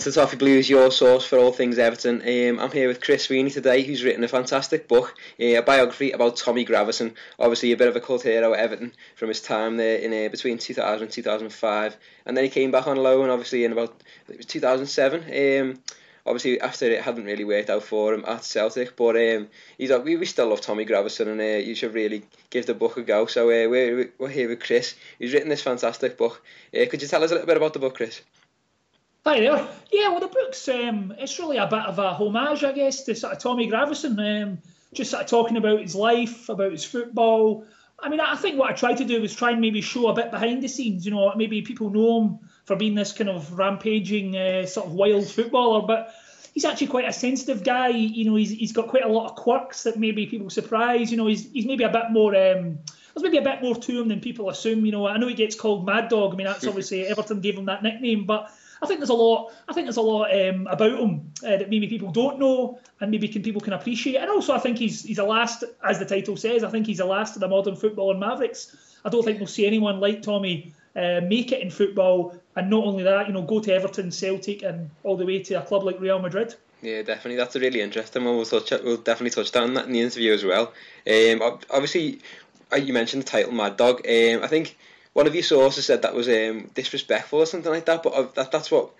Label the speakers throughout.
Speaker 1: Welcome to Toffee Blues, your source for all things Everton. Um, I'm here with Chris Sweeney today, who's written a fantastic book, uh, a biography about Tommy Gravesen. Obviously, a bit of a cult hero at Everton from his time there in uh, between 2000 and 2005, and then he came back on loan, obviously in about it was 2007. Um, obviously, after it hadn't really worked out for him at Celtic, but um, he's like, we, we still love Tommy Gravesen, and uh, you should really give the book a go. So uh, we're we're here with Chris, who's written this fantastic book. Uh, could you tell us a little bit about the book, Chris?
Speaker 2: Hi there. Yeah, well, the book's um, it's really a bit of a homage, I guess, to sort of Tommy Gravesen. Um, just sort of talking about his life, about his football. I mean, I think what I tried to do was try and maybe show a bit behind the scenes. You know, maybe people know him for being this kind of rampaging, uh, sort of wild footballer, but he's actually quite a sensitive guy. You know, he's he's got quite a lot of quirks that maybe people surprise. You know, he's he's maybe a bit more. Um, there's maybe a bit more to him than people assume. You know, I know he gets called Mad Dog. I mean, that's obviously Everton gave him that nickname, but I think there's a lot. I think there's a lot um, about him uh, that maybe people don't know, and maybe can people can appreciate. And also, I think he's he's a last, as the title says. I think he's a last of the modern football and Mavericks. I don't think we'll see anyone like Tommy uh, make it in football, and not only that, you know, go to Everton, Celtic, and all the way to a club like Real Madrid.
Speaker 1: Yeah, definitely. That's a really interesting one. We'll touch. We'll definitely touch on that in the interview as well. Um, obviously, uh, you mentioned the title Mad Dog. Um, I think one of your sources said that was um, disrespectful or something like that. But uh, that that's what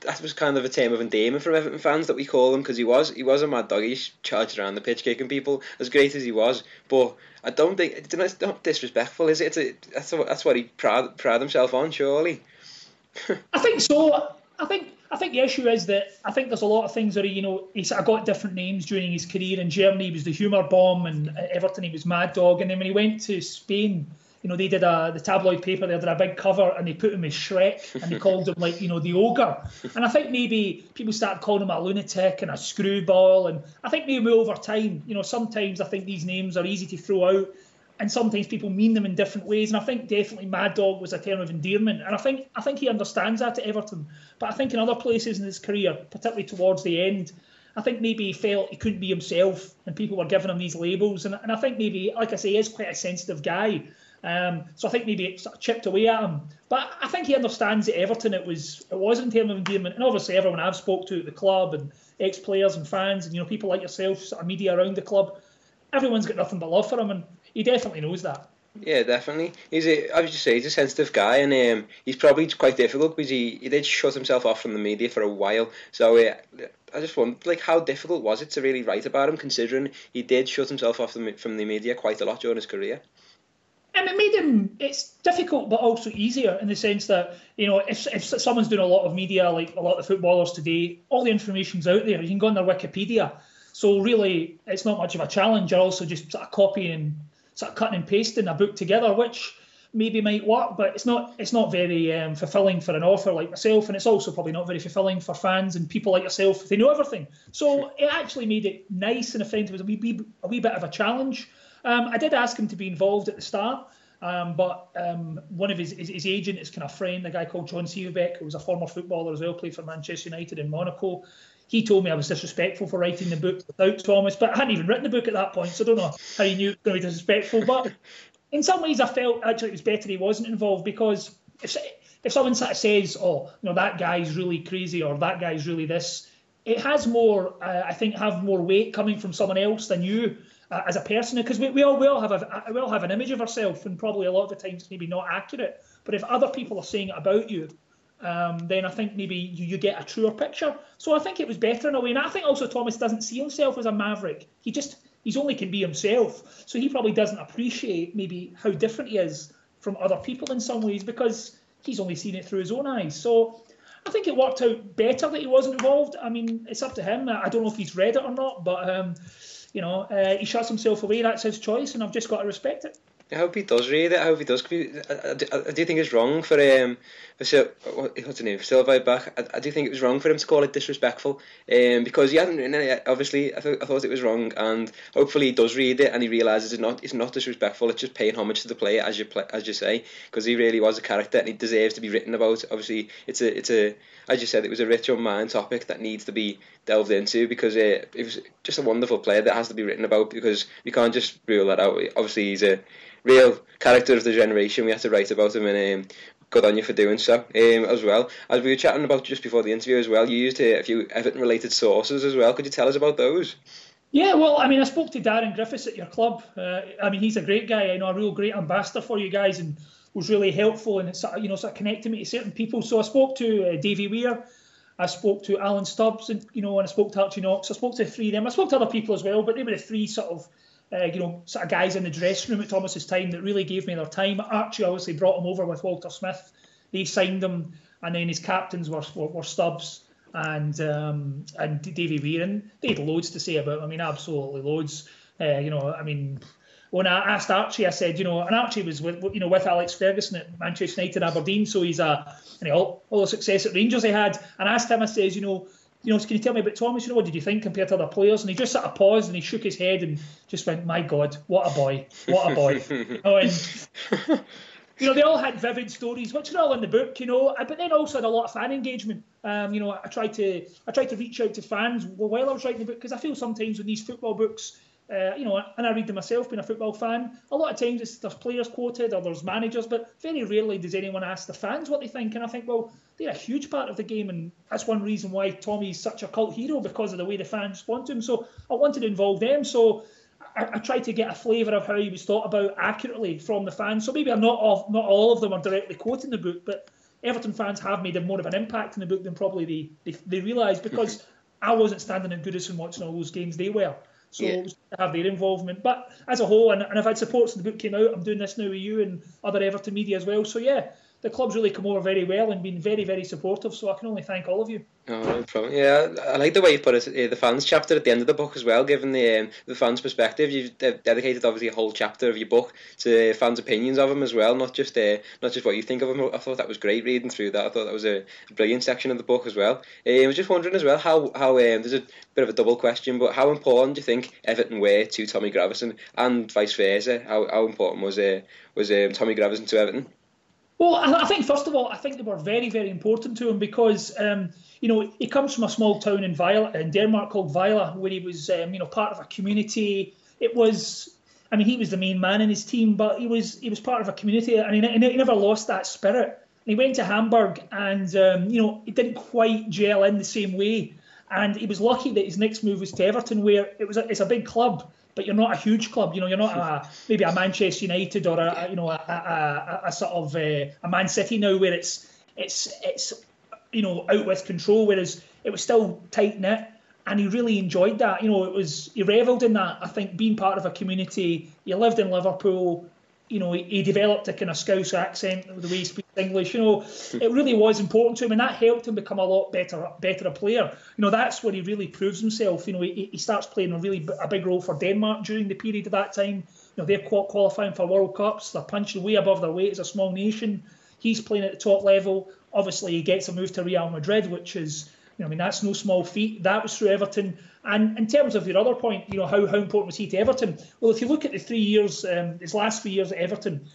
Speaker 1: that was kind of a term of endearment from Everton fans that we call him because he was he was a mad dog. He charged around the pitch kicking people as great as he was. But I don't think it's not disrespectful, is it? A, that's what, that's what he proud proud himself on, surely.
Speaker 2: I think so. I think I think the issue is that I think there's a lot of things that he, you know, he sort of got different names during his career. In Germany, he was the humour bomb, and at Everton, he was Mad Dog. And then when he went to Spain, you know, they did a the tabloid paper. They did a big cover, and they put him as Shrek, and they called him like, you know, the ogre. And I think maybe people started calling him a lunatic and a screwball. And I think maybe over time, you know, sometimes I think these names are easy to throw out and sometimes people mean them in different ways. And I think definitely Mad Dog was a term of endearment, and I think I think he understands that at Everton. But I think in other places in his career, particularly towards the end, I think maybe he felt he couldn't be himself, and people were giving him these labels. And, and I think maybe, like I say, he is quite a sensitive guy. Um, so I think maybe it sort of chipped away at him. But I think he understands that Everton it was it was in terms of endearment, and obviously everyone I've spoke to at the club and ex-players and fans, and you know people like yourself, sort of media around the club, everyone's got nothing but love for him, and he definitely knows that.
Speaker 1: Yeah, definitely. He's a, I would just say, he's a sensitive guy, and um, he's probably quite difficult because he, he did shut himself off from the media for a while. So uh, I just wonder, like, how difficult was it to really write about him, considering he did shut himself off from the media quite a lot during his career?
Speaker 2: And it made him. It's difficult, but also easier in the sense that you know, if if someone's doing a lot of media, like a lot of footballers today, all the information's out there. You can go on their Wikipedia. So really, it's not much of a challenge. You're also just sort of copying sort of cutting and pasting a book together, which maybe might work, but it's not it's not very um, fulfilling for an author like myself, and it's also probably not very fulfilling for fans and people like yourself they know everything. So it actually made it nice and sense. It was a wee, wee, a wee bit of a challenge. Um, I did ask him to be involved at the start, um, but um, one of his, his, his agent, his kind of friend, a guy called John Sivebæk, who was a former footballer as well, played for Manchester United in Monaco. He told me I was disrespectful for writing the book without Thomas, but I hadn't even written the book at that point, so I don't know how he knew it was going to be disrespectful. But in some ways, I felt actually it was better he wasn't involved because if if someone sort of says, "Oh, you know, that guy's really crazy" or "that guy's really this," it has more, uh, I think, have more weight coming from someone else than you uh, as a person because we, we all will have a we all have an image of ourselves and probably a lot of the times maybe not accurate. But if other people are saying it about you, um, then I think maybe you, you get a truer picture. So I think it was better in a way. And I think also Thomas doesn't see himself as a maverick. He just he's only can be himself. So he probably doesn't appreciate maybe how different he is from other people in some ways because he's only seen it through his own eyes. So I think it worked out better that he wasn't involved. I mean, it's up to him. I don't know if he's read it or not, but um, you know, uh, he shuts himself away. That's his choice, and I've just got to respect it.
Speaker 1: I hope he does read it. I hope he does. I, I, I do think it's wrong for um what's the name Sivebæk. I, I, do think it was wrong for him to call it disrespectful. Um, because he hasn't written it. Obviously, I, th- I thought it was wrong, and hopefully he does read it and he realizes it's not it's not disrespectful. It's just paying homage to the player, as you play, as you say, because he really was a character and he deserves to be written about. Obviously, it's a it's a as you said, it was a rich mind topic that needs to be delved into because it, it was just a wonderful player that has to be written about because we can't just rule that out. Obviously, he's a real character of the generation. We have to write about him, and um, good on you for doing so um, as well. As we were chatting about just before the interview as well, you used uh, a few Everton-related sources as well. Could you tell us about those?
Speaker 2: Yeah, well, I mean, I spoke to Darren Griffiths at your club. Uh, I mean, he's a great guy. I know a real great ambassador for you guys, and was really helpful and sort of, you know sort of connecting me to certain people. So I spoke to uh, Davy Weir. I spoke to Alan Stubbs, and you know, and I spoke to Archie Knox. I spoke to three of them. I spoke to other people as well, but they were the three sort of uh, you know, sort of guys in the dressing room at Thomas's time that really gave me their time. Archie obviously brought him over with Walter Smith. They signed him, and then his captains were were, were Stubbs and um, and Davy Weir. And they had loads to say about. Him. I mean, absolutely loads. Uh, you know, I mean, when I asked Archie, I said, you know, and Archie was with you know with Alex Ferguson at Manchester United, Aberdeen, so he's a you know all, all the success at Rangers he had. And I asked him, I says, you know you know, can you tell me about Thomas? You know, what did you think compared to other players? And he just sort of paused and he shook his head and just went, "My God, what a boy! What a boy!" you know, and you know, they all had vivid stories, which are all in the book, you know. But then also had a lot of fan engagement. Um, you know, I tried to I tried to reach out to fans while I was writing the book because I feel sometimes with these football books uh, you know, and I read them myself, being a football fan. A lot of times there's players quoted or there's managers, but very rarely does anyone ask the fans what they think. And I think, well, they're a huge part of the game, and that's one reason why Tommy's such a cult hero because of the way the fans respond to him. So I wanted to involve them. So I, I tried to get a flavour of how he was thought about accurately from the fans. So maybe I'm not all, not all of them are directly quoting the book, but Everton fans have made a more of an impact in the book than probably they they, they realise because I wasn't standing in Goodison watching all those games they were. So yeah. have their involvement. But as a whole, and, and I've had support since the book came out. I'm doing this now with you and other Everton media as well. So yeah, the club's really come over very well and been very, very supportive. So I can only thank all of you.
Speaker 1: Oh. Yeah, I like the way you put it. Uh, the fans chapter at the end of the book as well, given the um, the fans' perspective. You've dedicated obviously a whole chapter of your book to fans' opinions of them as well, not just uh, not just what you think of them. I thought that was great reading through that. I thought that was a brilliant section of the book as well. Uh, I was just wondering as well how how um, there's a bit of a double question, but how important do you think Everton were to Tommy Gravesen and vice versa? How how important was uh, was um, Tommy Gravesen to Everton?
Speaker 2: Well, I, think first of all, I think they were very, very important to him because um, you know he comes from a small town in in Denmark called Vejle, where he was um, you know part of a community. It was, I mean, he was the main man in his team, but he was he was part of a community, and he, he never lost that spirit. he went to Hamburg, and um, you know it didn't quite gel in the same way. And he was lucky that his next move was to Everton, where it was a, it's a big club but you're not a huge club. You know, you're not a, maybe a Manchester United or a, you know a, a, a sort of a, uh, a Man City now where it's it's it's you know out with control. Whereas it was still tight knit, and he really enjoyed that. You know, it was he revelled in that. I think being part of a community. He lived in Liverpool you know, he, he, developed a kind of Scouse accent the way he speaks English. You know, it really was important to him, and that helped him become a lot better, better a player. You know, that's where he really proves himself. You know, he, he starts playing a really a big role for Denmark during the period of that time. You know, they're qualifying for World Cups. They're punching way above their weight as a small nation. He's playing at the top level. Obviously, he gets a move to Real Madrid, which is, you know, I mean, that's no small feat. That was through Everton. And in terms of your other point, you know, how, how important was he to Everton? Well, if you look at the three years, um, his last three years at Everton,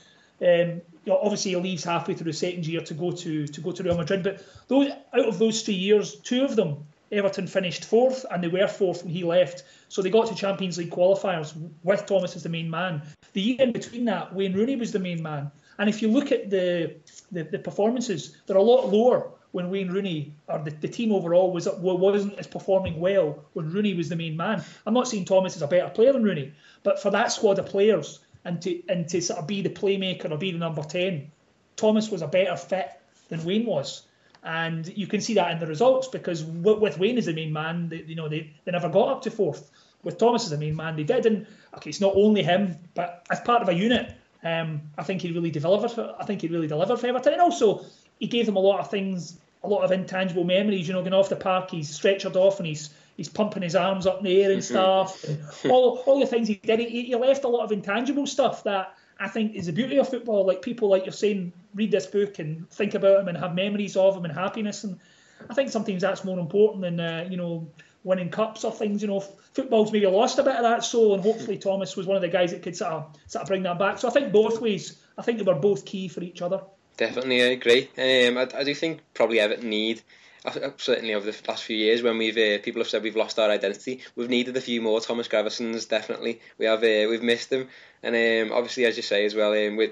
Speaker 2: um, you know, obviously he leaves halfway through the second year to go to to go to Real Madrid. But those out of those three years, two of them Everton finished fourth, and they were fourth when he left. So they got to Champions League qualifiers with Thomas as the main man. The year in between that, Wayne Rooney was the main man. And if you look at the the, the performances, they're a lot lower when Wayne Rooney or the, the team overall was wasn't as performing well when Rooney was the main man. I'm not saying Thomas is a better player than Rooney, but for that squad of players and to and to sort of be the playmaker or be the number ten, Thomas was a better fit than Wayne was. And you can see that in the results because with Wayne as the main man, they, you know they, they never got up to fourth. With Thomas as the main man, they did. And okay, it's not only him, but as part of a unit, um, I think he really delivered. For, I think he really delivered for Everton, and also he gave them a lot of things, a lot of intangible memories. You know, going off the park, he's stretchered off and he's he's pumping his arms up in the air and mm-hmm. stuff. all all the things he did, he, he left a lot of intangible stuff that I think is the beauty of football. Like people like you're saying, read this book and think about him and have memories of him and happiness. And I think sometimes that's more important than uh, you know winning cups or things. You know, football's maybe lost a bit of that soul, and hopefully Thomas was one of the guys that could sort of sort of bring that back. So I think both ways. I think they were both key for each other.
Speaker 1: Definitely, I agree. Um, I, I do think probably Everton need certainly over the last few years when we've uh, people have said we've lost our identity we've needed a few more Thomas Gravesens definitely. We have uh, we've missed them. And um, obviously as you say as well um, with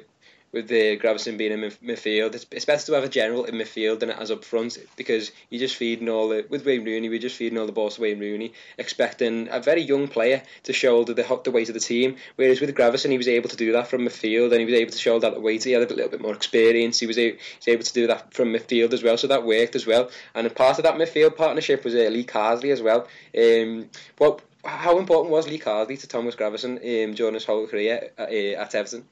Speaker 1: with the Gravesen being in midfield. It's, it's better to have a general in midfield than it has up front because you're just feeding all the with Wayne Rooney. We're just feeding all the balls to Wayne Rooney, expecting a very young player to shoulder the the weight of the team. Whereas with Gravesen, he was able to do that from midfield and he was able to shoulder the weight. He had a little bit more experience. He was, able, he was able to do that from midfield as well, so that worked as well. And part of that midfield partnership was uh, Lee Carsley as well. Um, what how important was Lee Carsley to Thomas Gravesen um, during his whole career at, uh, at Everton?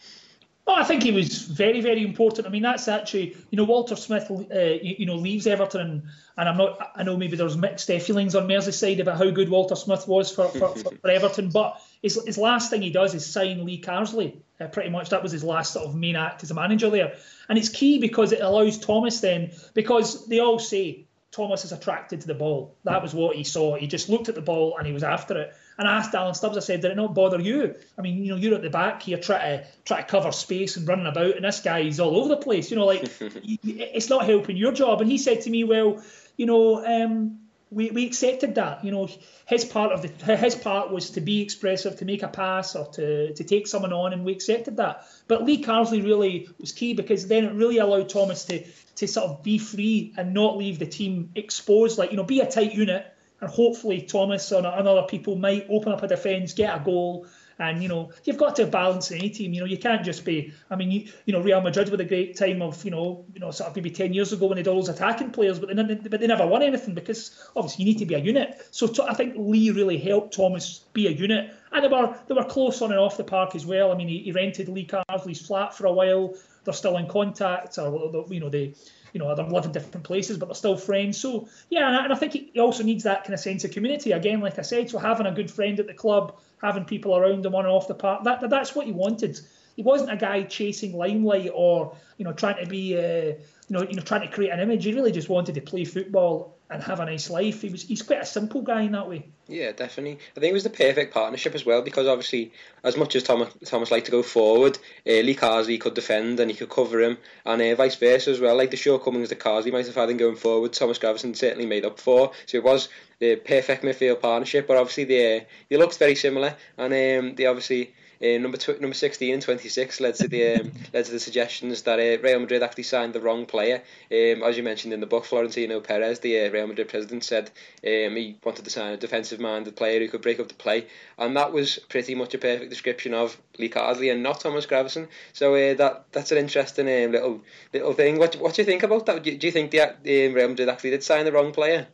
Speaker 2: Oh, I think he was very, very important. I mean, that's actually, you know, Walter Smith, uh, you, you, know, leaves Everton, and, and I'm not, I know maybe there's mixed feelings on Merseyside about how good Walter Smith was for, for, for, for Everton, but his, his last thing he does is sign Lee Carsley. Uh, pretty much that was his last sort of main act as a manager there, and it's key because it allows Thomas then, because they all say Thomas is attracted to the ball. That was what he saw. He just looked at the ball and he was after it. And I asked Alan Stubbs, I said, did it not bother you? I mean, you know, you're at the back here trying to try to cover space and running about, and this guy is all over the place. You know, like it's not helping your job. And he said to me, well, you know, um, we, we accepted that. You know, his part of the his part was to be expressive, to make a pass, or to, to take someone on, and we accepted that. But Lee Carsley really was key because then it really allowed Thomas to to sort of be free and not leave the team exposed. Like you know, be a tight unit and hopefully Thomas and, other people might open up a defence, get a goal. And you know you've got to balance any team. You know you can't just be. I mean, you, you know Real Madrid with a great time of you know you know sort of maybe ten years ago when they'd always attacking players, but they but they never won anything because obviously you need to be a unit. So I think Lee really helped Thomas be a unit, and they were they were close on and off the park as well. I mean, he, he rented Lee Carsley's flat for a while. They're still in contact, or you know they you know, they're living different places, but they're still friends. So yeah, and I, and I think he also needs that kind of sense of community again, like I said. So having a good friend at the club, having people around him on and off the park, that, that's what he wanted. He wasn't a guy chasing limelight or you know trying to be, uh, you know, you know trying to create an image. He really just wanted to play football and have a nice life. He was he's quite a simple guy in that way.
Speaker 1: Yeah, definitely. I think it was the perfect partnership as well because obviously, as much as Thomas Thomas liked to go forward, uh, Lee Carsley could defend and he could cover him, and uh, vice versa as well. Like the shortcomings that Carsley might have had in going forward, Thomas Gravesen certainly made up for. So it was the perfect midfield partnership. But obviously, they they looked very similar, and um, they obviously uh, number tw- number 16 and 26 led to the um, led to the suggestions that uh, Real Madrid actually signed the wrong player. Um, as you mentioned in the book, Florentino Perez, the uh, Real Madrid president, said um, he wanted to sign a defensive-minded player who could break up the play, and that was pretty much a perfect description of Lee Carsley and not Thomas Gravesen. So uh, that that's an interesting um, little little thing. What what do you think about that? Do you, do you think the um, Real Madrid actually did sign the wrong player?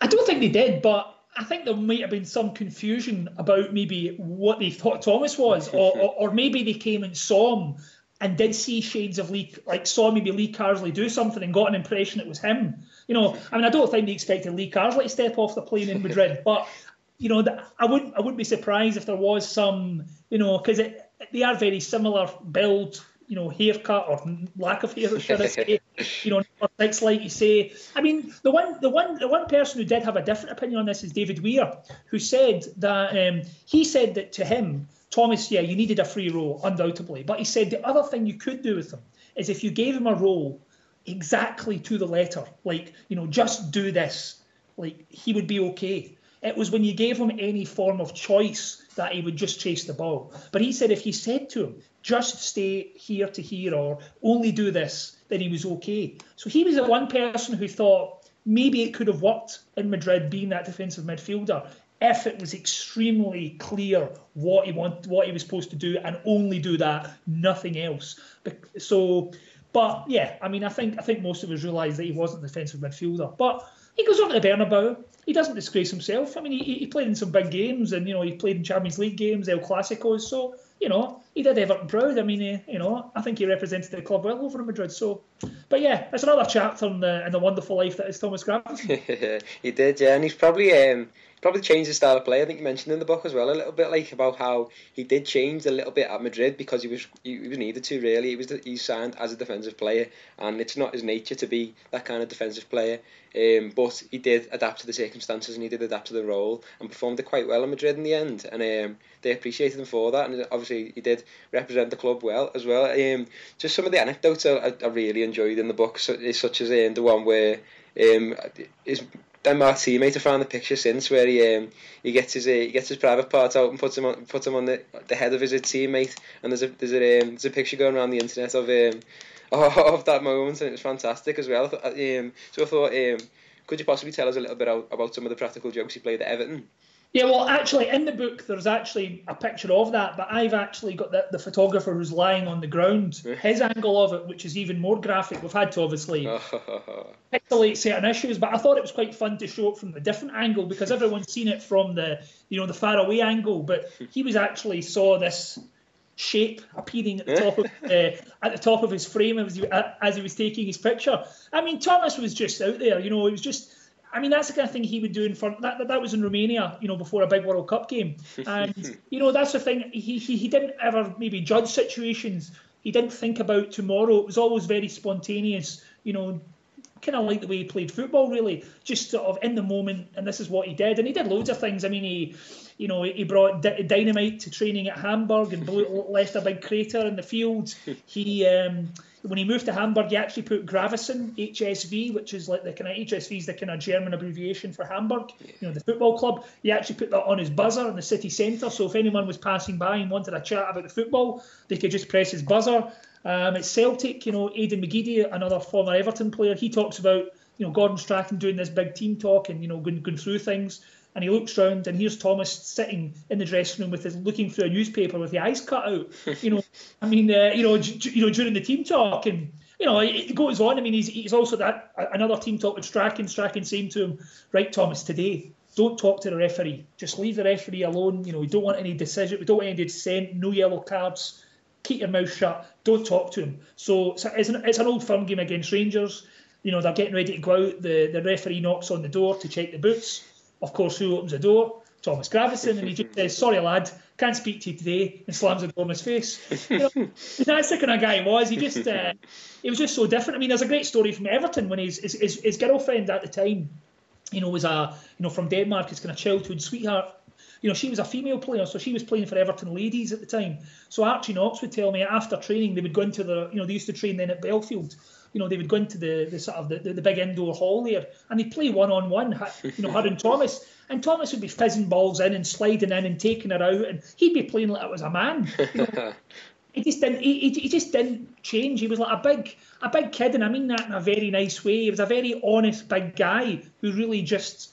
Speaker 2: I don't think they did, but I think there might have been some confusion about maybe what they thought Thomas was, or, or, or, maybe they came and saw him and did see shades of Lee, like saw maybe Lee Carsley do something and got an impression it was him. You know, I mean, I don't think they expected Lee Carsley to step off the plane in Madrid, but you know, I wouldn't, I wouldn't be surprised if there was some, you know, because they are very similar build you know, haircut or lack of hair, should I say? you know, six, like you say. I mean, the one, the one, the one person who did have a different opinion on this is David Weir, who said that um, he said that to him, Thomas, yeah, you needed a free role, undoubtedly, but he said the other thing you could do with him is if you gave him a role exactly to the letter, like you know, just do this, like he would be okay. It was when you gave him any form of choice that he would just chase the ball. But he said if you said to him, just stay here to here or only do this, then he was okay. So he was the one person who thought maybe it could have worked in Madrid being that defensive midfielder if it was extremely clear what he want, what he was supposed to do, and only do that, nothing else. So, but yeah, I mean, I think I think most of us realised that he wasn't a defensive midfielder, but he goes over to Bernabeu. He doesn't disgrace himself. I mean, he, he played in some big games, and you know, he played in Champions League games, El Clásicos. So you know, he did Everton proud. I mean, he, you know, I think he represented the club well over in Madrid. So, but yeah, it's another chapter in the in the wonderful life that is Thomas Gravesen.
Speaker 1: he did, yeah, and he's probably um, probably changed his style of play. I think you mentioned in the book as well a little bit like about how he did change a little bit at Madrid because he was he, was needed to really. He was he signed as a defensive player, and it's not his nature to be that kind of defensive player. Um, but he did adapt to the circumstances and he did adapt to the role and performed it quite well in Madrid in the end. And um, they appreciated him for that. And obviously he did represent the club well as well. Um, just some of the anecdotes I, I really enjoyed in the book, such as um, the one where um, his Denmark teammate. Found the picture since where he um, he gets his uh, he gets his private part out and puts him on puts him on the the head of his teammate. And there's a there's a um, there's a picture going around the internet of um of that moment, and it was fantastic as well. Um, so I thought, um, could you possibly tell us a little bit about some of the practical jokes he played at Everton?
Speaker 2: Yeah, well, actually, in the book, there's actually a picture of that, but I've actually got the, the photographer who's lying on the ground, his angle of it, which is even more graphic. We've had to obviously pixelate certain issues, but I thought it was quite fun to show it from a different angle because everyone's seen it from the, you know, the far away angle, but he was actually saw this shape appearing at the top of uh, at the top of his frame as he, as he was taking his picture. I mean, Thomas was just out there, you know, it was just I mean, that's the kind of thing he would do in front. That, that, that was in Romania, you know, before a big World Cup game, and you know that's the thing. He, he he didn't ever maybe judge situations. He didn't think about tomorrow. It was always very spontaneous. You know, kind of like the way he played football, really, just sort of in the moment. And this is what he did. And he did loads of things. I mean, he, you know, he brought dynamite to training at Hamburg and blew, left a big crater in the field. He um, when he moved to Hamburg, he actually put Gravesen HSV, which is like the kind of HSV is the kind of German abbreviation for Hamburg, you know, the football club. He actually put that on his buzzer in the city centre, so if anyone was passing by and wanted a chat about the football, they could just press his buzzer. Um, at Celtic, you know, Aidan McGeady, another former Everton player, he talks about you know Gordon Strachan doing this big team talk and you know going, going through things and he looks round and here's Thomas sitting in the dressing room with his looking through a newspaper with the eyes cut out. You know, I mean, uh, you know, you know, during the team talk and you know, it goes on. I mean, he's he's also that another team talk with Strachan. Strachan saying to him, "Right, Thomas, today." Don't talk to the referee. Just leave the referee alone. You know, we don't want any decision. We don't want any dissent. No yellow cards. Keep your mouth shut. Don't talk to him. So it's an, it's an old firm game against Rangers. You know, they're getting ready to go out. The, the referee knocks on the door to check the boots of course, who opens the door? Thomas Gravesen, and he just says, "Sorry, lad, can't speak to you today," and slams the door in his face. You know, that's the kind of guy he was. He just, uh, he was just so different. I mean, there's a great story from Everton when his his, his, his girlfriend at the time, you know, was a you know from Denmark, his kind of childhood sweetheart. You know, she was a female player, so she was playing for Everton ladies at the time. So Archie Knox would tell me after training they would go into the, you know, they used to train then at Bellefield you know, they would go into the, the sort of the, the, big indoor hall there and they'd play one on one, you know, her and Thomas. And Thomas would be fizzing balls in and sliding in and taking her out, and he'd be playing like it was a man. You know? he just didn't. He, he just didn't change. He was like a big, a big kid, and I mean that in a very nice way. He was a very honest big guy who really just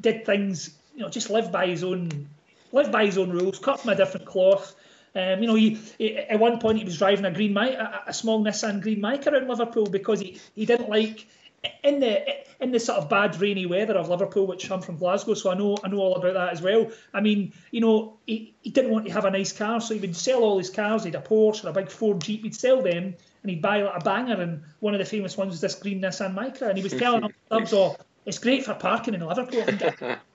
Speaker 2: did things. You know, just lived by his own, lived by his own rules, cut from a different cloth. Um, you know, he, he, at one point he was driving a green a, a small Nissan Green Micra around Liverpool because he, he didn't like in the in the sort of bad rainy weather of Liverpool, which I'm from Glasgow, so I know I know all about that as well. I mean, you know, he, he didn't want to have a nice car, so he would sell all his cars. He had a Porsche or a big Ford Jeep. He'd sell them, and he'd buy like a banger. And one of the famous ones was this green Nissan Micra, and he was telling clubs, "Oh, it's great for parking in Liverpool."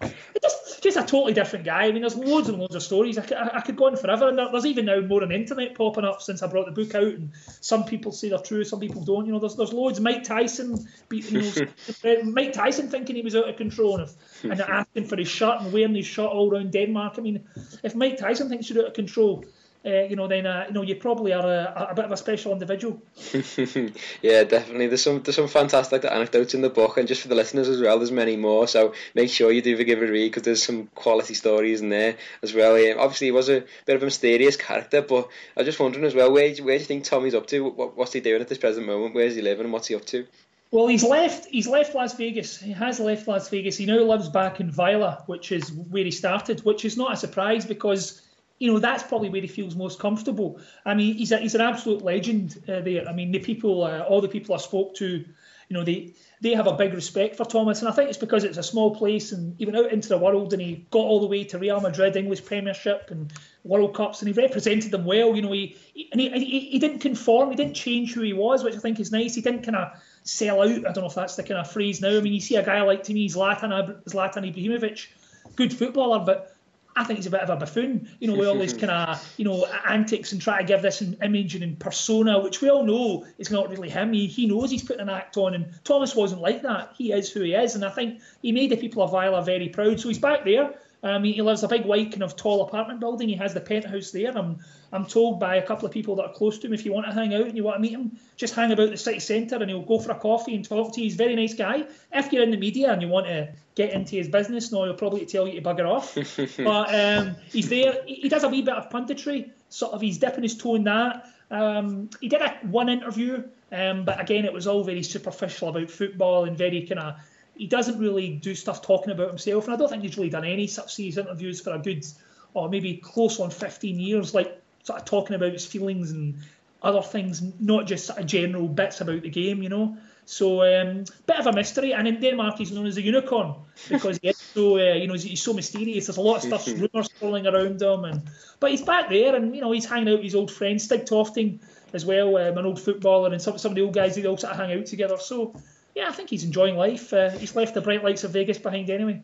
Speaker 2: just, just a totally different guy. I mean, there's loads and loads of stories. I could, I, could go on forever, and there's even now more on the internet popping up since I brought the book out. And some people say they're true, some people don't. You know, there's there's loads. Mike Tyson, you know, uh, Mike Tyson thinking he was out of control and, and asking for his shirt and wearing his shirt all around Denmark. I mean, if Mike Tyson thinks you're out of control, uh, you know, then uh, you know you probably are a, a bit of a special individual.
Speaker 1: yeah, definitely. There's some there's some fantastic anecdotes in the book, and just for the listeners as well, there's many more. So make sure you do give a read because there's some quality stories in there as well. Um, obviously, he was a bit of a mysterious character, but I was just wondering as well, where where do you think Tommy's up to? What, what's he doing at this present moment? Where's he living, and what's he up to?
Speaker 2: Well, he's left. He's left Las Vegas. He has left Las Vegas. He now lives back in Vejle, which is where he started. Which is not a surprise because you know that's probably where he feels most comfortable. I mean, he's a, he's an absolute legend uh, there. I mean, the people, uh, all the people I spoke to, you know, they they have a big respect for Thomas, and I think it's because it's a small place, and he went out into the world, and he got all the way to Real Madrid, English Premiership, and World Cups, and he represented them well. You know, he, he and he, he, he didn't conform, he didn't change who he was, which I think is nice. He didn't kind of sell out. I don't know if that's the kind of phrase now. I mean, you see a guy like to me, Zlatan, Zlatan Ibrahimovic, good footballer, but I think he's a bit of a buffoon, you know, with all these kind of, you know, antics and try to give this an image and persona, which we all know is not really him. He, he knows he's putting an act on, and Thomas wasn't like that. He is who he is, and I think he made the people of Vejle very proud. So he's back there. Um, he, he lives a big white kind of tall apartment building. He has the penthouse there. I'm I'm told by a couple of people that are close to him, if you want to hang out and you want to meet him, just hang about the city centre and he'll go for a coffee and talk to you. He's a very nice guy. If you're in the media and you want to get into his business, no, he'll probably tell you to bugger off. but um, he's there. He does a wee bit of punditry, sort of. He's dipping his toe in that. Um, he did a, one interview, um, but again, it was all very superficial about football and very kind of. He doesn't really do stuff talking about himself, and I don't think he's really done any such these interviews for a good, or maybe close on 15 years. Like sort of talking about his feelings and other things, not just sort of general bits about the game, you know. So um, bit of a mystery, and in Denmark he's known as a unicorn because he's so uh, you know he's, so mysterious. There's a lot of stuff, rumours swirling around him, and but he's back there, and you know he's hanging out with his old friend Stig Tofting as well, um, an old footballer, and some some of the old guys they all sort of hang out together. So yeah, I think he's enjoying life. Uh, he's left the bright lights of Vegas behind anyway.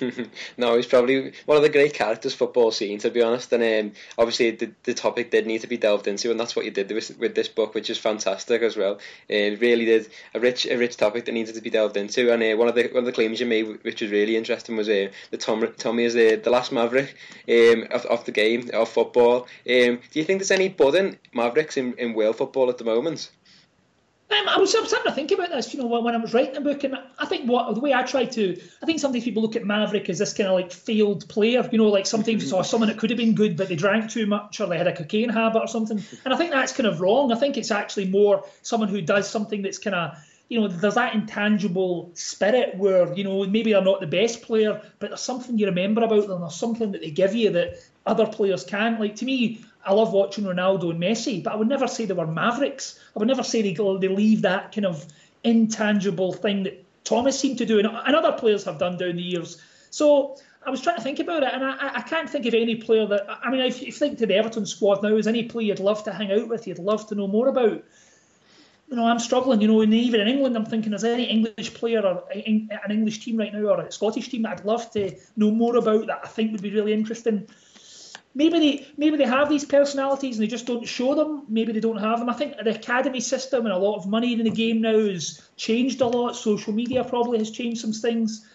Speaker 1: no, he's probably one of the great characters football scene, to be honest. And um, obviously, the, the topic did need to be delved into, and that's what you did with, with this book, which is fantastic as well. It really did a rich, a rich topic that needed to be delved into. And uh, one of the one of the claims you made, which was really interesting, was uh, that Tom, Tommy is the, the last Maverick um, of, of the game of football. Um, do you think there's any budding Mavericks in, in world football at the moment?
Speaker 2: Um, I was, I was starting to think about this, you know, when, when I was writing the book, and I think what the way I try to, I think sometimes people look at Maverick as this kind of like failed player, you know, like sometimes saw someone that could have been good, but they drank too much or they had a cocaine habit or something, and I think that's kind of wrong. I think it's actually more someone who does something that's kind of you know, there's that intangible spirit where, you know, maybe they're not the best player, but there's something you remember about them. There's something that they give you that other players can't. Like to me, I love watching Ronaldo and Messi, but I would never say they were mavericks. I would never say they, they leave that kind of intangible thing that Thomas seemed to do and, and other players have done down the years. So I was trying to think about it, and I, I can't think of any player that. I mean, if you think to the Everton squad now, is any player you'd love to hang out with, you'd love to know more about? You know, I'm struggling. You know, and even in England, I'm thinking, is there any English player or an English team right now or a Scottish team that I'd love to know more about that I think would be really interesting? Maybe they maybe they have these personalities and they just don't show them. Maybe they don't have them. I think the academy system and a lot of money in the game now has changed a lot. Social media probably has changed some things.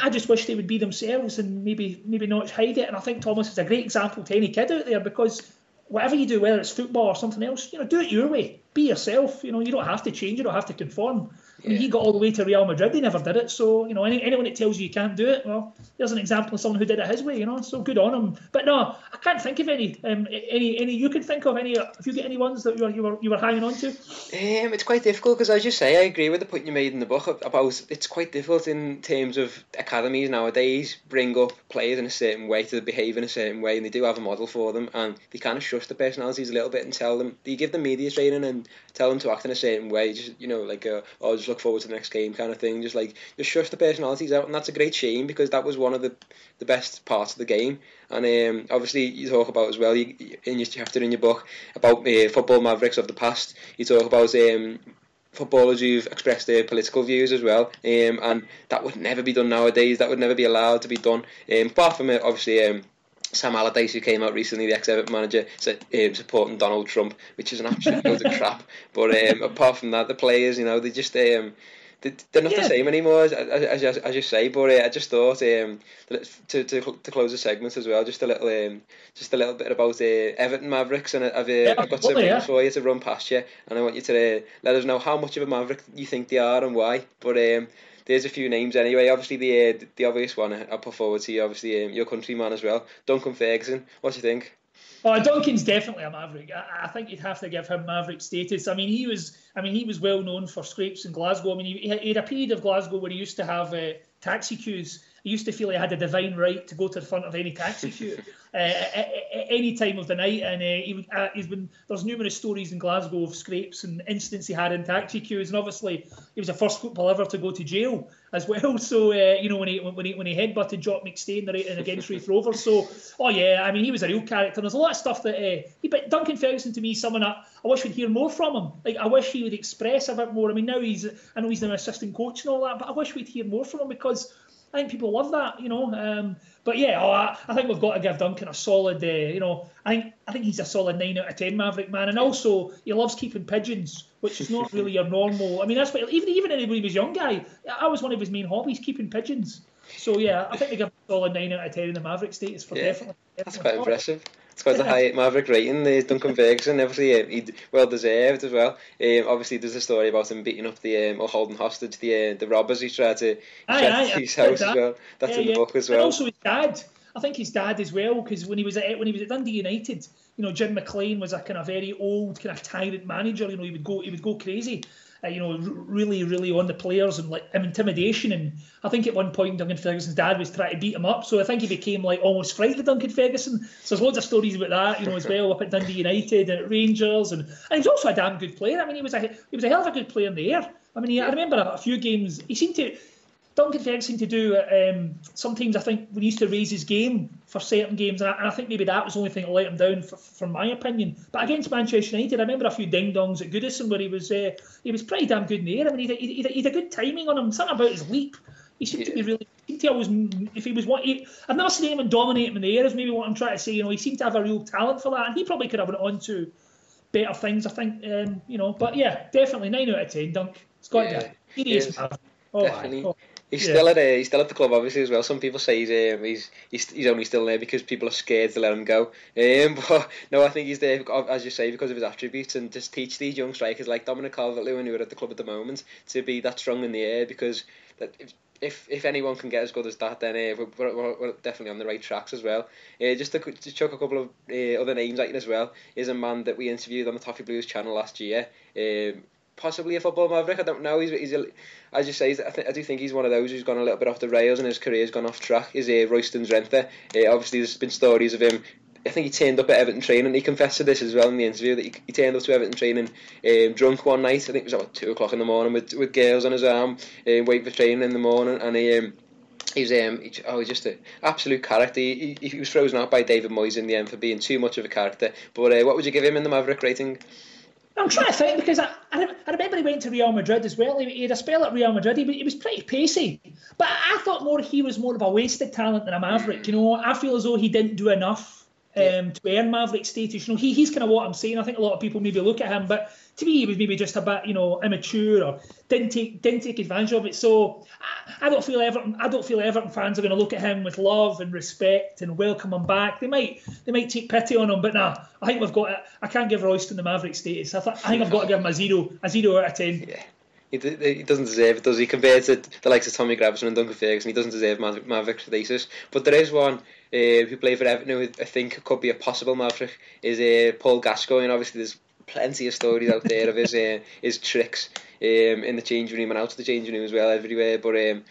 Speaker 2: I just wish they would be themselves and maybe maybe not hide it. And I think Thomas is a great example to any kid out there because whatever you do, whether it's football or something else, you know, do it your way. Be yourself. You know, you don't have to change. You don't have to conform. I mean, he got all the way to Real Madrid. They never did it. So you know, any, anyone that tells you you can't do it, well, there's an example of someone who did it his way. You know, so good on him. But no, I can't think of any. Um, any any you can think of any? If you get any ones that you were you were, you were hanging on to?
Speaker 1: Um, it's quite difficult because as you say, I agree with the point you made in the book about it's quite difficult in terms of academies nowadays bring up players in a certain way to behave in a certain way, and they do have a model for them, and they kind of shush the personalities a little bit and tell them. Do you give them media training and tell them to act in a certain way? Just you know, like uh, oh, just look forward to the next game kind of thing. Just like just shush the personalities out, and that's a great shame because that was one of the the best parts of the game. And um, obviously, you talk about as well you, in your chapter in your book about uh, football mavericks of the past. You talk about um, footballers who've expressed their political views as well, um, and that would never be done nowadays. That would never be allowed to be done. Um, apart from it, obviously. Um, Sam Allardyce, who came out recently, the ex-Everton manager, said um, supporting Donald Trump, which is an absolute load of crap. But um, apart from that, the players, you know, they just um, they're not yeah. the same anymore, as, as, as, as you say. But uh, I just thought um, to, to to close the segment as well, just a little um, just a little bit about uh, Everton Mavericks, and I've, uh, yeah, I've got some names for you to run past you, and I want you to uh, let us know how much of a Maverick you think they are and why. But um, there's a few names anyway. Obviously, the uh, the obvious one I'll put forward to you, obviously um, your countryman as well, Duncan Ferguson. What do you think?
Speaker 2: Oh, Duncan's definitely a maverick. I, I, think you'd have to give him maverick status. I mean, he was. I mean, he was well known for scrapes in Glasgow. I mean, he, he had a period of Glasgow where he used to have uh, taxi queues, he used to feel he had a divine right to go to the front of any taxi queue uh, at, any time of the night. And uh, he, uh, he's been there's numerous stories in Glasgow of scrapes and incidents he had in taxi queues. And obviously, he was the first footballer ever to go to jail as well. So uh, you know when he when he when he headbutted Jock McStay in against Raith Rovers. So oh yeah, I mean he was a real character. And there's a lot of stuff that uh, he, but Duncan Ferguson to me someone I, I wish we'd hear more from him. Like I wish he would express a bit more. I mean now he's I know he's an assistant coach and all that, but I wish we'd hear more from him because I think people love that, you know. Um, but yeah, oh, I, I, think we've got to give Duncan a solid, uh, you know. I think I think he's a solid nine out of ten Maverick man, and also he loves keeping pigeons, which is not really your normal. I mean, that's what even even when he was young guy, that was one of his main hobbies, keeping pigeons. So yeah, I think they give a solid nine out of ten in the Maverick status for yeah, definitely, definitely.
Speaker 1: That's quite impressive. It's quite a high Maverick rating. The Duncan Ferguson, obviously, uh, he well deserved as well. Um, obviously, there's a story about him beating up the um, or holding hostage the uh, the robbers. He tried to
Speaker 2: aye, aye,
Speaker 1: his house as well. That's yeah, in the yeah. book as well.
Speaker 2: And also his dad. I think his dad as well, because when he was at when he was at Dundee United, you know, Jim McLean was a kind of very old, kind of tyrant manager. You know, he would go he would go crazy uh, you know, r- really, really on the players and like intimidation. And I think at one point Duncan Ferguson's dad was trying to beat him up, so I think he became like almost frightened of Duncan Ferguson. So there's loads of stories about that, you know, as well up at Dundee United and at Rangers, and, and he was also a damn good player. I mean, he was a he was a hell of a good player in the air. I mean, he, I remember a, a few games. He seemed to Duncan Ferguson to do um, sometimes I think we he used to raise his game for certain games, and I, and I, think maybe that was the only thing that let him down, for, from my opinion. But against Manchester United, I remember a few ding dongs at Goodison where he was uh, he was pretty damn good in the air. I mean, he had, he, a good timing on him. Something about his leap. He seemed yeah. to be really. He always, if he was what he, I've never seen anyone dominate him in the air. Is maybe what I'm trying to say. You know, he seemed to have a real talent for that, and he probably could have went on to better things. I think. Um, you know, but yeah, definitely nine out of ten. Dunk. It's got yeah, to. He is.
Speaker 1: Oh, definitely. Oh. He's yeah. still at a, he's still at the club obviously as well. Some people say he's um, he's, he's he's only still there because people are scared to let him go. Um, but no, I think he's there as you say because of his attributes and just teach these young strikers like Dominic Calvert-Lewin who are at the club at the moment to be that strong in the air because that if if, if anyone can get as good as that, then uh, we're, we're, we're, definitely on the right tracks as well. Uh, just to, to chuck a couple of uh, other names at you as well, is a man that we interviewed on the Toffee Blues channel last year. Um, possibly a football maverick. I don't know. He's, he's a, as you say, I, th- I do think he's one of those who's gone a little bit off the rails and his career's gone off track. Is uh, Royston Drenthe. Uh, obviously, there's been stories of him. I think he turned up at Everton training. He confessed to this as well in the interview that he, he turned up to Everton training um, drunk one night. I think it was about two o'clock in the morning with with girls on his arm, um, waiting for training in the morning, and he. Um, He's um, he, oh, he's just an absolute character. He, he, he was frozen out by David Moyes in the end for being too much of a character. But uh, what would you give him in the Maverick rating?
Speaker 2: I'm trying to think because I, I, I, remember he went to Real Madrid as well. He, he had a spell at Real Madrid. He, he, was pretty pacey, but I thought more he was more of a wasted talent than a Maverick. You know, I feel as though he didn't do enough um, to earn Maverick status. You know, he, he's kind of what I'm saying. I think a lot of people maybe look at him, but to me, he was maybe just a bit, you know, immature or didn't take didn't take advantage of it. So I, I don't feel Everton. I don't feel Everton fans are going to look at him with love and respect and welcome him back. They might they might take pity on him, but nah, I think we've got. I can't give Royston the Maverick status. I, th- I think I've got to give him a zero, a zero out of ten.
Speaker 1: Yeah. He, doesn't deserve it, does he? Compared to the likes of Tommy Gravesen and Duncan Ferguson, he doesn't deserve Maverick status. But there is one uh, who played for Everton who I think could be a possible Maverick, is uh, Paul Gascoigne. Obviously, there's plenty of stories out there of his uh, his tricks um, in the changing room and out of the changing room as well everywhere. But um,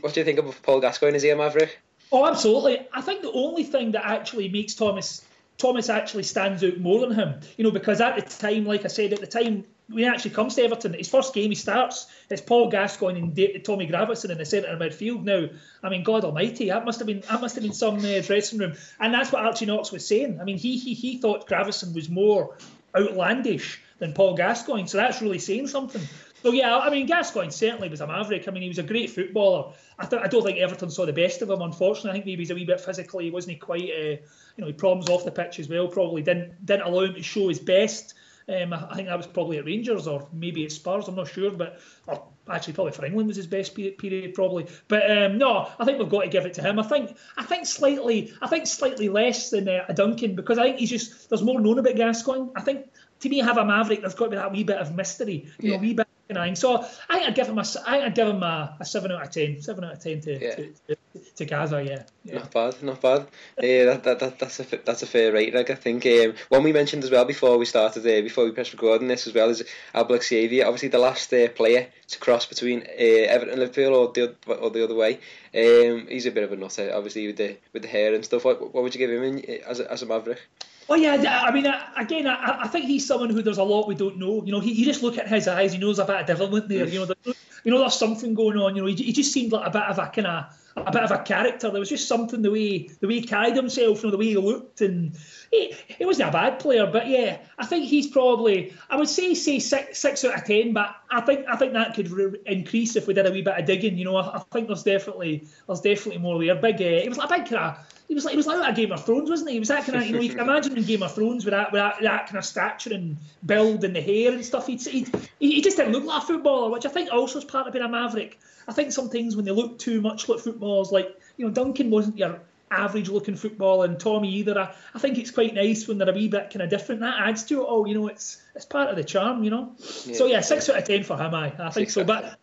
Speaker 1: what do you think of Paul Gascoigne? He a maverick?
Speaker 2: Oh, absolutely. I think the only thing that actually makes Thomas Thomas actually stands out more than him, you know, because at the time, like I said, at the time when he actually comes to Everton, his first game he starts, it's Paul Gascoigne and Tommy Gravesen in the centre of midfield. Now, I mean, God Almighty, that must have been that must have been some uh, dressing room, and that's what Archie Knox was saying. I mean, he he he thought Gravesen was more outlandish than Paul Gascoigne. So that's really saying something. So yeah, I mean Gascoigne certainly was a maverick. I mean he was a great footballer. I th- I don't think Everton saw the best of him. Unfortunately, I think maybe he's a wee bit physically. He wasn't quite, uh, you know, he problems off the pitch as well. Probably didn't didn't allow him to show his best. Um, I think that was probably at Rangers or maybe at Spurs. I'm not sure, but or actually probably for England was his best period, probably. But um, no, I think we've got to give it to him. I think I think slightly I think slightly less than uh, a Duncan because I think he's just there's more known about Gascoigne. I think to me, have a Maverick, there's got to be that wee bit of mystery, you yeah. know, wee bit of nine. So I think I'd give him a, I think I'd give him a, a seven out of ten, seven out of ten to, yeah. to, to, to Gaza. Yeah, yeah.
Speaker 1: Not bad, not bad. Uh, that, that, that, that's a that's a fair rate. Like I think um, one we mentioned as well before we started uh, before we pressed recording this as well is Abel Xavier. Obviously the last uh, player to cross between uh, Everton and Liverpool or the or the other way. Um, he's a bit of a nutter, obviously with the with the hair and stuff. What, what would you give him in, as a, as a Maverick?
Speaker 2: Oh yeah, I mean, again, I, I think he's someone who there's a lot we don't know. You know, he, you just look at his eyes, he knows a bit of development there. You know, there, you know, there's something going on. You know, he, he just seemed like a bit of a kind of a bit of a character. There was just something the way the way he carried himself, you know, the way he looked, and he, he wasn't a bad player. But yeah, I think he's probably I would say say six six out of ten, but I think I think that could re- increase if we did a wee bit of digging. You know, I, I think there's definitely there's definitely more there. Big, uh, it was like a big kind of he was like he was like a Game of Thrones, wasn't he? He was that kind of you know you can imagine in Game of Thrones with that with that, that kind of stature and build and the hair and stuff. He'd, he'd, he just didn't look like a footballer, which I think also is part of being a maverick. I think sometimes when they look too much like footballers, like you know Duncan wasn't your average looking footballer and Tommy either. I, I think it's quite nice when they're a wee bit kind of different. That adds to it all. You know, it's it's part of the charm. You know. Yeah. So yeah, six out of ten for him. I I think so. But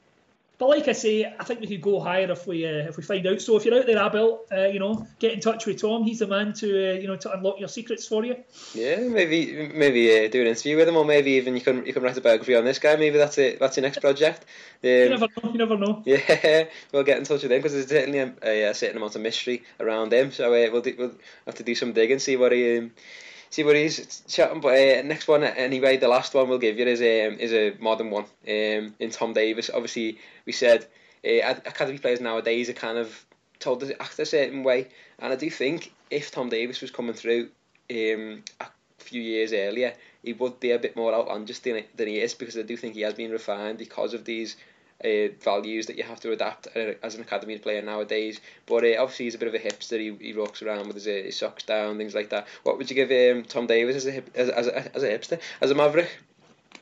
Speaker 2: but like I say, I think we could go higher if we uh, if we find out. So if you're out there, Abel, uh, you know, get in touch with Tom. He's the man to uh, you know to unlock your secrets for you.
Speaker 1: Yeah, maybe maybe uh, do an interview with him, or maybe even you can you can write a biography on this guy. Maybe that's it. That's your next project.
Speaker 2: Um, you never know. You never know.
Speaker 1: Yeah, we'll get in touch with him because there's certainly a, a, certain amount of mystery around him. So uh, we'll do, we'll have to do some digging, see what he. Um, see what he's chatting. But uh, next one, anyway, the last one we'll give you is um, is a modern one. Um, in Tom Davies. obviously, we said uh, academy players nowadays are kind of told to act a certain way, and I do think if Tom Davies was coming through um, a few years earlier, he would be a bit more outlandish than he is because I do think he has been refined because of these uh, values that you have to adapt uh, as an academy player nowadays. But uh, obviously he's a bit of a hipster. He, he walks around with his, uh, his socks down, things like that. What would you give um, Tom Davies as a, hip, as, as, a, as a hipster, as a maverick?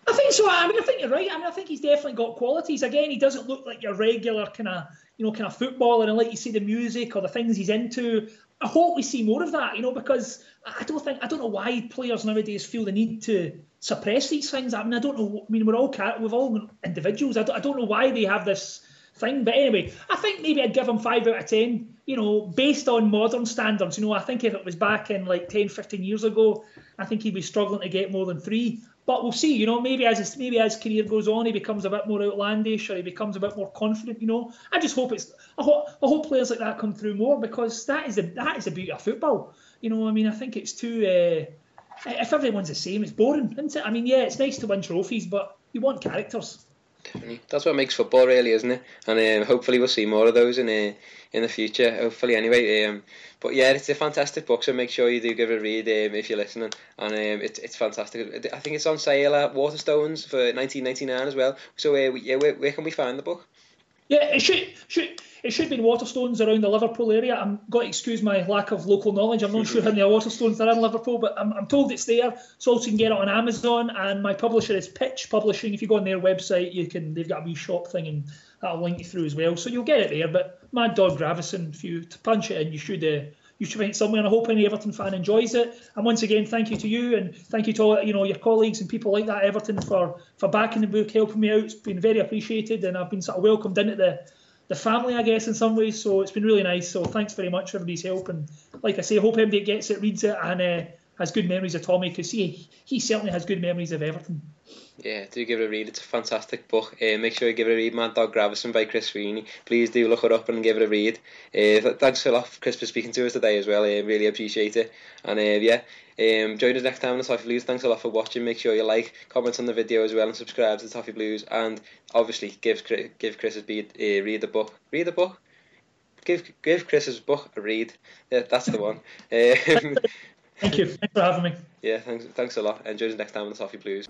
Speaker 2: I think so. I mean, I think you're right. I mean, I think he's definitely got qualities. Again, he doesn't look like your regular kind of, you know, kind of footballer. And like you see, the music or the things he's into. I hope we see more of that. You know, because I don't think I don't know why players nowadays feel the need to suppress these things. I mean, I don't know. I mean, we're all we've all individuals. I don't, I don't know why they have this thing. But anyway, I think maybe I'd give him five out of ten. You know, based on modern standards. You know, I think if it was back in like 10, 15 years ago, I think he'd be struggling to get more than three. But we'll see, you know, maybe as his, maybe as career goes on, he becomes a bit more outlandish or he becomes a bit more confident. You know, I just hope it's I hope, I hope players like that come through more because that is the that is the beauty of football. You know, I mean, I think it's too. Uh, if everyone's the same, it's boring, isn't it? I mean, yeah, it's nice to win trophies, but you want characters.
Speaker 1: Definitely. That's what makes football really, isn't it? And um, hopefully we'll see more of those in uh, in the future. Hopefully, anyway. Um, but yeah, it's a fantastic book, so make sure you do give it a read um, if you're listening. And um, it's it's fantastic. I think it's on sale at Waterstones for 19.99 as well. So uh, yeah, where, where can we find the book?
Speaker 2: Yeah, it should should it should be in Waterstones around the Liverpool area. I'm got to excuse my lack of local knowledge. I'm not sure how many Waterstones are in Liverpool, but I'm, I'm told it's there. So you can get it on Amazon, and my publisher is Pitch Publishing. If you go on their website, you can they've got a wee shop thing, and that'll link you through as well. So you'll get it there. But Mad Dog Gravesen, if you punch it in, you should. Uh, you should find somewhere, and I hope any Everton fan enjoys it. And once again, thank you to you, and thank you to all you know your colleagues and people like that Everton for for backing the book, helping me out. It's been very appreciated, and I've been sort of welcomed into the the family, I guess, in some ways. So it's been really nice. So thanks very much for everybody's help. And like I say, I hope everybody gets it, reads it, and uh, has good memories of Tommy because he he certainly has good memories of Everton.
Speaker 1: Yeah, do give it a read. It's a fantastic book. Uh, make sure you give it a read. Mad Dog Gravesen by Chris Sweeney. Please do look it up and give it a read. Uh, thanks a lot, Chris, for speaking to us today as well. I uh, really appreciate it. And uh, yeah, um, join us next time on the Toffee Blues. Thanks a lot for watching. Make sure you like, comment on the video as well, and subscribe to the Toffee Blues. And obviously, give give Chris's beat, uh, read the book. Read the book. Give give Chris's book a read. Yeah, that's the one.
Speaker 2: Um, Thank you. Thanks for having me.
Speaker 1: Yeah, thanks, thanks a lot. Enjoy us next time on the Toffee Blues.